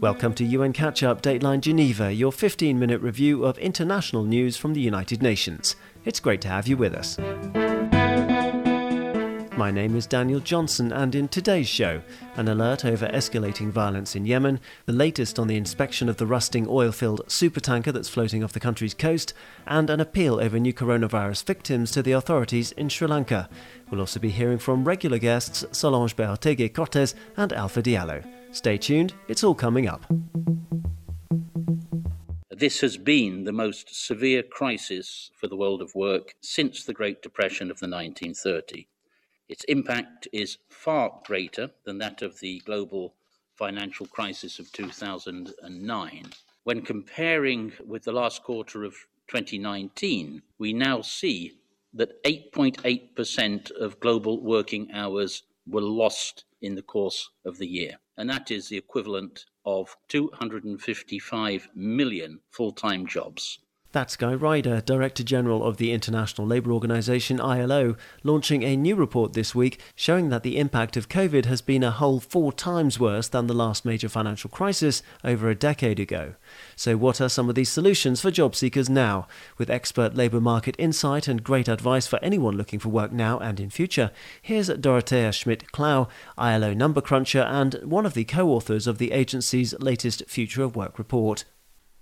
Welcome to UN Catch Up Dateline Geneva, your 15 minute review of international news from the United Nations. It's great to have you with us. My name is Daniel Johnson, and in today's show, an alert over escalating violence in Yemen, the latest on the inspection of the rusting oil filled supertanker that's floating off the country's coast, and an appeal over new coronavirus victims to the authorities in Sri Lanka. We'll also be hearing from regular guests Solange Behoteguy Cortez and Alpha Diallo. Stay tuned, it's all coming up. This has been the most severe crisis for the world of work since the Great Depression of the 1930s. Its impact is far greater than that of the global financial crisis of 2009. When comparing with the last quarter of 2019, we now see that 8.8% of global working hours were lost in the course of the year. And that is the equivalent of 255 million full time jobs. That's Guy Ryder, Director General of the International Labour Organization ILO, launching a new report this week showing that the impact of COVID has been a whole four times worse than the last major financial crisis over a decade ago. So, what are some of these solutions for job seekers now? With expert labour market insight and great advice for anyone looking for work now and in future, here's Dorothea Schmidt Klau, ILO number cruncher and one of the co authors of the agency's latest Future of Work report.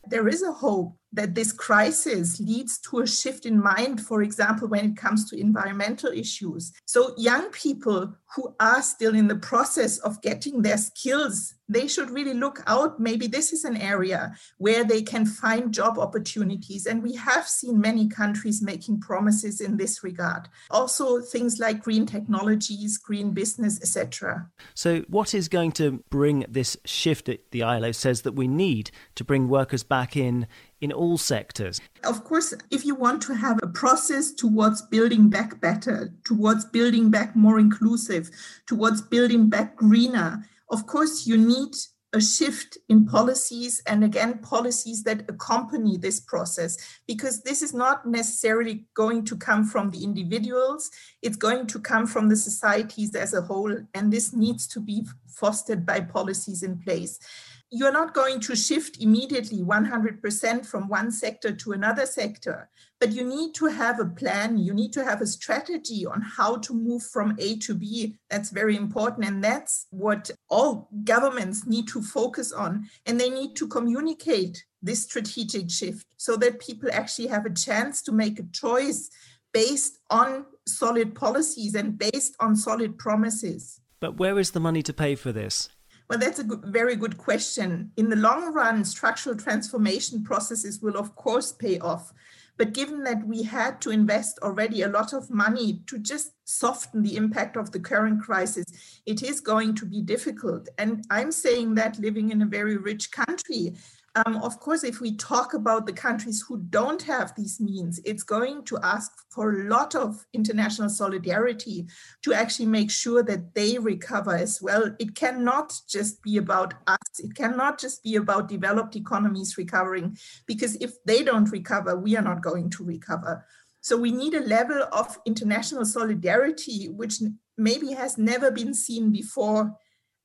There is a hope that this crisis leads to a shift in mind, for example, when it comes to environmental issues. So, young people who are still in the process of getting their skills, they should really look out. Maybe this is an area where they can find job opportunities. And we have seen many countries making promises in this regard. Also, things like green technologies, green business, etc. So, what is going to bring this shift the ILO says that we need to bring workers back in in all sectors. Of course, if you want to have a process towards building back better, towards building back more inclusive, towards building back greener, of course, you need a shift in policies and again policies that accompany this process because this is not necessarily going to come from the individuals it's going to come from the societies as a whole and this needs to be fostered by policies in place you're not going to shift immediately 100% from one sector to another sector, but you need to have a plan. You need to have a strategy on how to move from A to B. That's very important. And that's what all governments need to focus on. And they need to communicate this strategic shift so that people actually have a chance to make a choice based on solid policies and based on solid promises. But where is the money to pay for this? Well, that's a good, very good question. In the long run, structural transformation processes will, of course, pay off. But given that we had to invest already a lot of money to just soften the impact of the current crisis, it is going to be difficult. And I'm saying that living in a very rich country, um, of course, if we talk about the countries who don't have these means, it's going to ask for a lot of international solidarity to actually make sure that they recover as well. It cannot just be about us, it cannot just be about developed economies recovering, because if they don't recover, we are not going to recover. So we need a level of international solidarity, which maybe has never been seen before.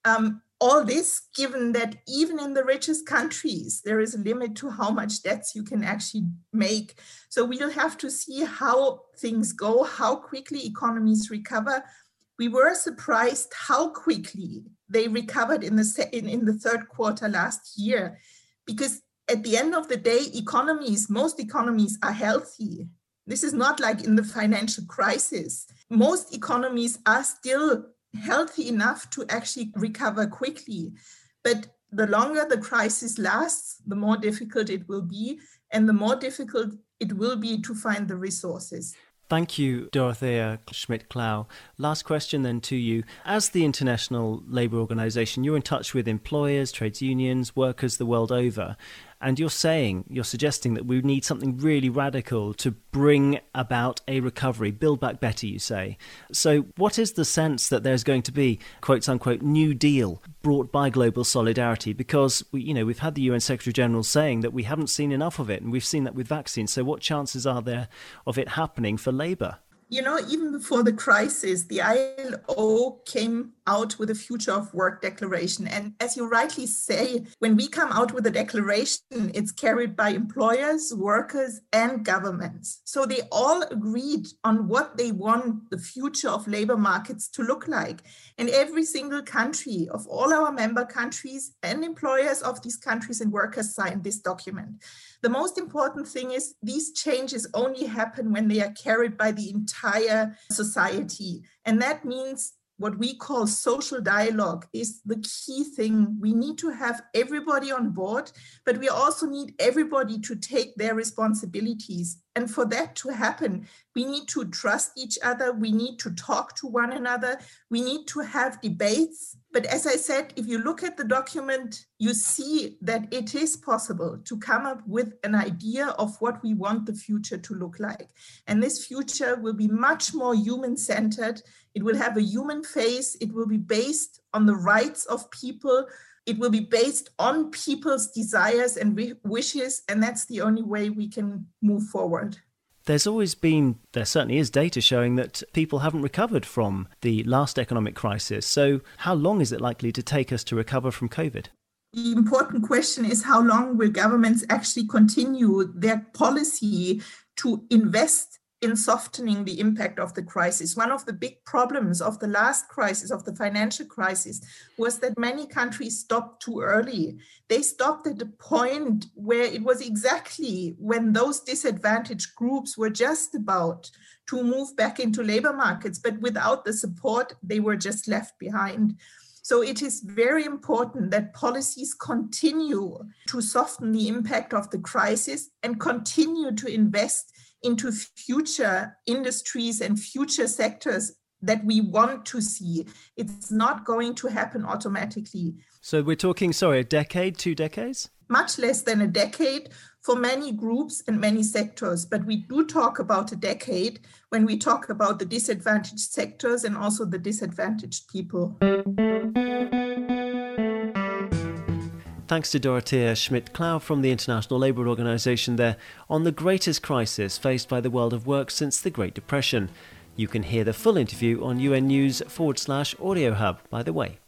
Um, all this given that even in the richest countries there is a limit to how much debts you can actually make. So we'll have to see how things go how quickly economies recover. We were surprised how quickly they recovered in the in, in the third quarter last year because at the end of the day economies most economies are healthy. This is not like in the financial crisis. Most economies are still healthy enough to actually recover quickly. But the longer the crisis lasts, the more difficult it will be, and the more difficult it will be to find the resources. Thank you, Dorothea Schmidt Klau. Last question then to you. As the International Labour Organization, you're in touch with employers, trades unions, workers the world over. And you're saying, you're suggesting that we need something really radical to bring about a recovery, build back better, you say. So, what is the sense that there's going to be, quote unquote, new deal brought by global solidarity? Because, we, you know, we've had the UN Secretary General saying that we haven't seen enough of it, and we've seen that with vaccines. So, what chances are there of it happening for labour? You know, even before the crisis, the ILO came out with a future of work declaration. And as you rightly say, when we come out with a declaration, it's carried by employers, workers, and governments. So they all agreed on what they want the future of labor markets to look like. And every single country of all our member countries and employers of these countries and workers signed this document. The most important thing is these changes only happen when they are carried by the entire society. And that means what we call social dialogue is the key thing. We need to have everybody on board, but we also need everybody to take their responsibilities. And for that to happen, we need to trust each other. We need to talk to one another. We need to have debates. But as I said, if you look at the document, you see that it is possible to come up with an idea of what we want the future to look like. And this future will be much more human centered. It will have a human face. It will be based on the rights of people. It will be based on people's desires and wishes. And that's the only way we can move forward. There's always been, there certainly is data showing that people haven't recovered from the last economic crisis. So, how long is it likely to take us to recover from COVID? The important question is how long will governments actually continue their policy to invest in softening the impact of the crisis. One of the big problems of the last crisis, of the financial crisis, was that many countries stopped too early. They stopped at a point where it was exactly when those disadvantaged groups were just about to move back into labor markets, but without the support, they were just left behind. So it is very important that policies continue to soften the impact of the crisis and continue to invest into future industries and future sectors that we want to see. It's not going to happen automatically. So we're talking, sorry, a decade, two decades? Much less than a decade for many groups and many sectors. But we do talk about a decade when we talk about the disadvantaged sectors and also the disadvantaged people. Thanks to Dorothea Schmidt Klau from the International Labour Organization there on the greatest crisis faced by the world of work since the Great Depression. You can hear the full interview on UN News forward slash audio hub, by the way.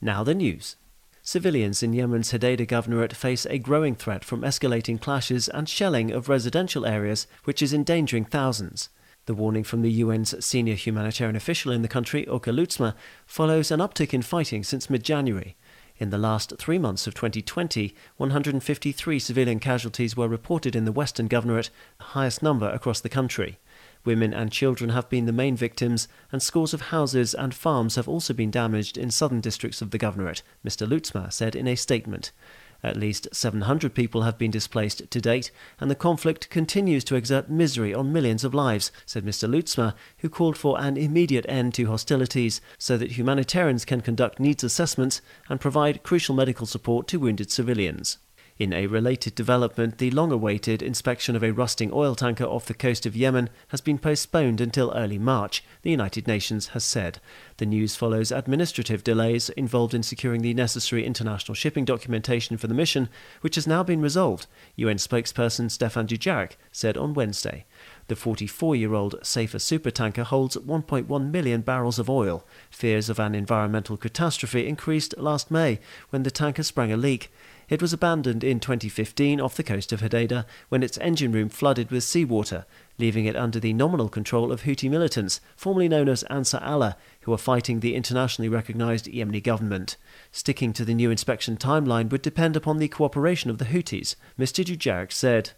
Now the news. Civilians in Yemen's Hodeidah Governorate face a growing threat from escalating clashes and shelling of residential areas, which is endangering thousands. The warning from the UN's senior humanitarian official in the country, Auke Lootsma, follows an uptick in fighting since mid January. In the last three months of 2020, 153 civilian casualties were reported in the Western Governorate, the highest number across the country. Women and children have been the main victims, and scores of houses and farms have also been damaged in southern districts of the Governorate, Mr. Lootsma said in a statement. At least 700 people have been displaced to date, and the conflict continues to exert misery on millions of lives, said Mr. Lootsma, who called for an immediate end to hostilities so that humanitarians can conduct needs assessments and provide crucial medical support to wounded civilians. In a related development, the long awaited inspection of a rusting oil tanker off the coast of Yemen has been postponed until early March, the United Nations has said. The news follows administrative delays involved in securing the necessary international shipping documentation for the mission, which has now been resolved, UN spokesperson Stéphane Dujarric said on Wednesday. The 44 year old Safer supertanker holds 1.1 million barrels of oil. Fears of an environmental catastrophe increased last May when the tanker sprang a leak. It was abandoned in 2015 off the coast of Hodeida when its engine room flooded with seawater, leaving it under the nominal control of Houthi militants, formerly known as Ansar Allah, who are fighting the internationally recognized Yemeni government. Sticking to the new inspection timeline would depend upon the cooperation of the Houthis, Mr. Dujarric said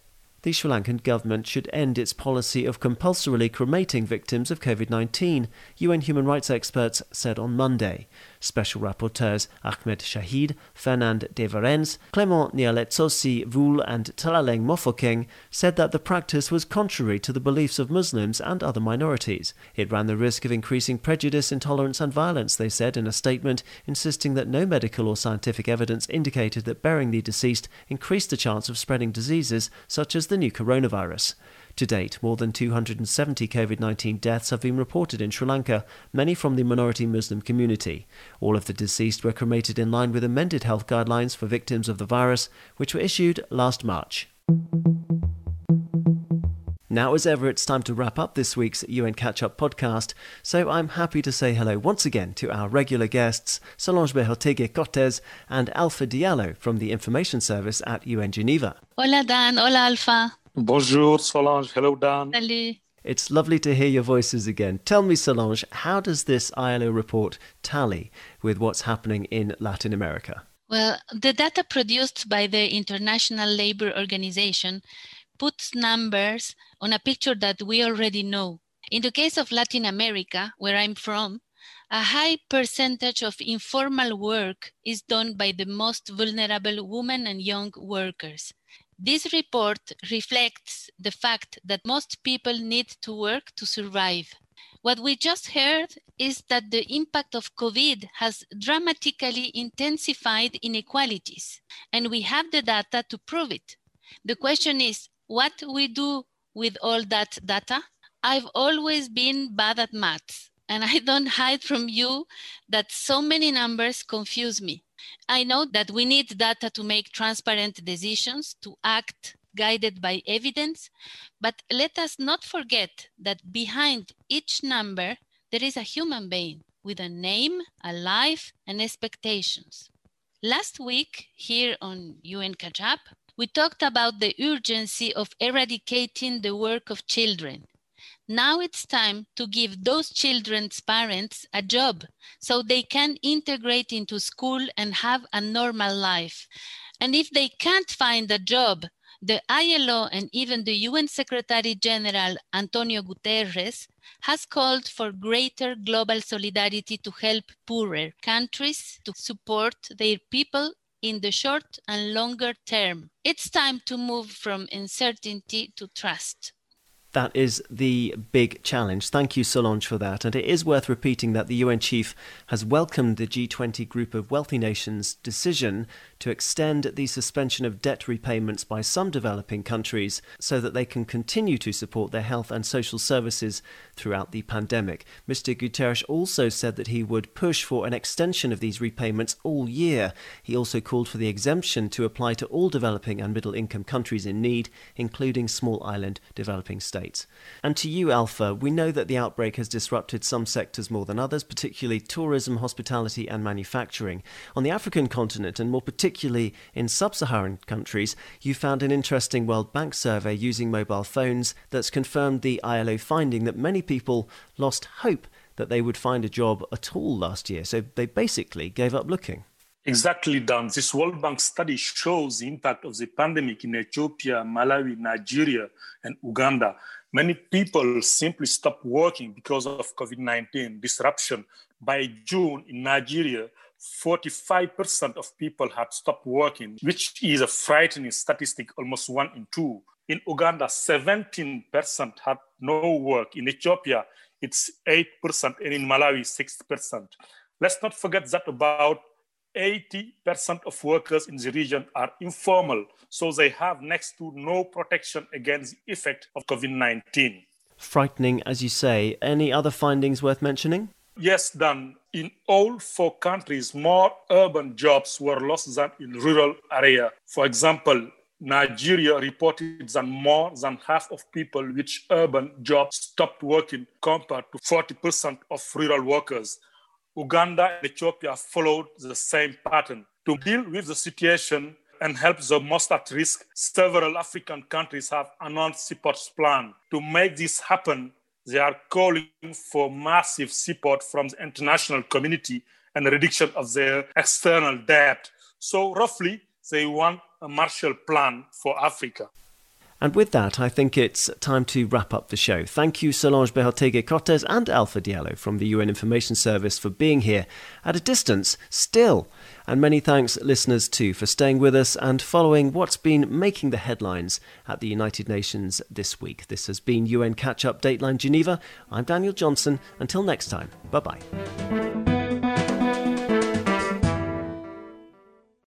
the Sri Lankan government should end its policy of compulsorily cremating victims of COVID 19, UN human rights experts said on Monday. Special rapporteurs Ahmed Shaheed, Fernand de Varennes, Clement Nyaletsossi Voul, and Tlaleng Mofokeng said that the practice was contrary to the beliefs of Muslims and other minorities. It ran the risk of increasing prejudice, intolerance, and violence, they said in a statement, insisting that no medical or scientific evidence indicated that burying the deceased increased the chance of spreading diseases such as the new coronavirus. To date, more than 270 COVID 19 deaths have been reported in Sri Lanka, many from the minority Muslim community. All of the deceased were cremated in line with amended health guidelines for victims of the virus, which were issued last March. Now, as ever, it's time to wrap up this week's UN Catch Up podcast, so I'm happy to say hello once again to our regular guests, Solange Behoteguy Cortez and Alpha Diallo from the Information Service at UN Geneva. Hola, Dan. Hola, Alpha. Bonjour, Solange. Hello, Dan. Salut. It's lovely to hear your voices again. Tell me, Solange, how does this ILO report tally with what's happening in Latin America? Well, the data produced by the International Labour Organization puts numbers on a picture that we already know. In the case of Latin America, where I'm from, a high percentage of informal work is done by the most vulnerable women and young workers. This report reflects the fact that most people need to work to survive. What we just heard is that the impact of COVID has dramatically intensified inequalities, and we have the data to prove it. The question is what we do with all that data? I've always been bad at maths, and I don't hide from you that so many numbers confuse me. I know that we need data to make transparent decisions, to act guided by evidence, but let us not forget that behind each number, there is a human being with a name, a life, and expectations. Last week, here on UN Catch Up, we talked about the urgency of eradicating the work of children. Now it's time to give those children's parents a job so they can integrate into school and have a normal life. And if they can't find a job, the ILO and even the UN Secretary General Antonio Guterres has called for greater global solidarity to help poorer countries to support their people in the short and longer term. It's time to move from uncertainty to trust. That is the big challenge. Thank you, Solange, for that. And it is worth repeating that the UN chief has welcomed the G20 group of wealthy nations' decision to extend the suspension of debt repayments by some developing countries so that they can continue to support their health and social services throughout the pandemic. Mr. Guterres also said that he would push for an extension of these repayments all year. He also called for the exemption to apply to all developing and middle income countries in need, including small island developing states. And to you, Alpha, we know that the outbreak has disrupted some sectors more than others, particularly tourism, hospitality, and manufacturing. On the African continent, and more particularly particularly in sub Saharan countries, you found an interesting World Bank survey using mobile phones that's confirmed the ILO finding that many people lost hope that they would find a job at all last year. So they basically gave up looking. Exactly, Dan. This World Bank study shows the impact of the pandemic in Ethiopia, Malawi, Nigeria, and Uganda. Many people simply stopped working because of COVID 19 disruption. By June in Nigeria, 45% of people had stopped working, which is a frightening statistic, almost one in two. In Uganda, 17% had no work. In Ethiopia, it's 8%, and in Malawi, 6%. Let's not forget that about 80% of workers in the region are informal, so they have next to no protection against the effect of COVID 19. Frightening, as you say. Any other findings worth mentioning? Yes, Dan. In all four countries, more urban jobs were lost than in rural area. For example, Nigeria reported that more than half of people with urban jobs stopped working compared to 40% of rural workers. Uganda and Ethiopia followed the same pattern. To deal with the situation and help the most at risk, several African countries have announced support plan. To make this happen, they are calling for massive support from the international community and reduction of their external debt. So, roughly, they want a Marshall Plan for Africa. And with that, I think it's time to wrap up the show. Thank you, Solange Behoteguy Cortez and Alpha Diallo from the UN Information Service for being here at a distance still. And many thanks, listeners, too, for staying with us and following what's been making the headlines at the United Nations this week. This has been UN Catch Up Dateline Geneva. I'm Daniel Johnson. Until next time, bye bye.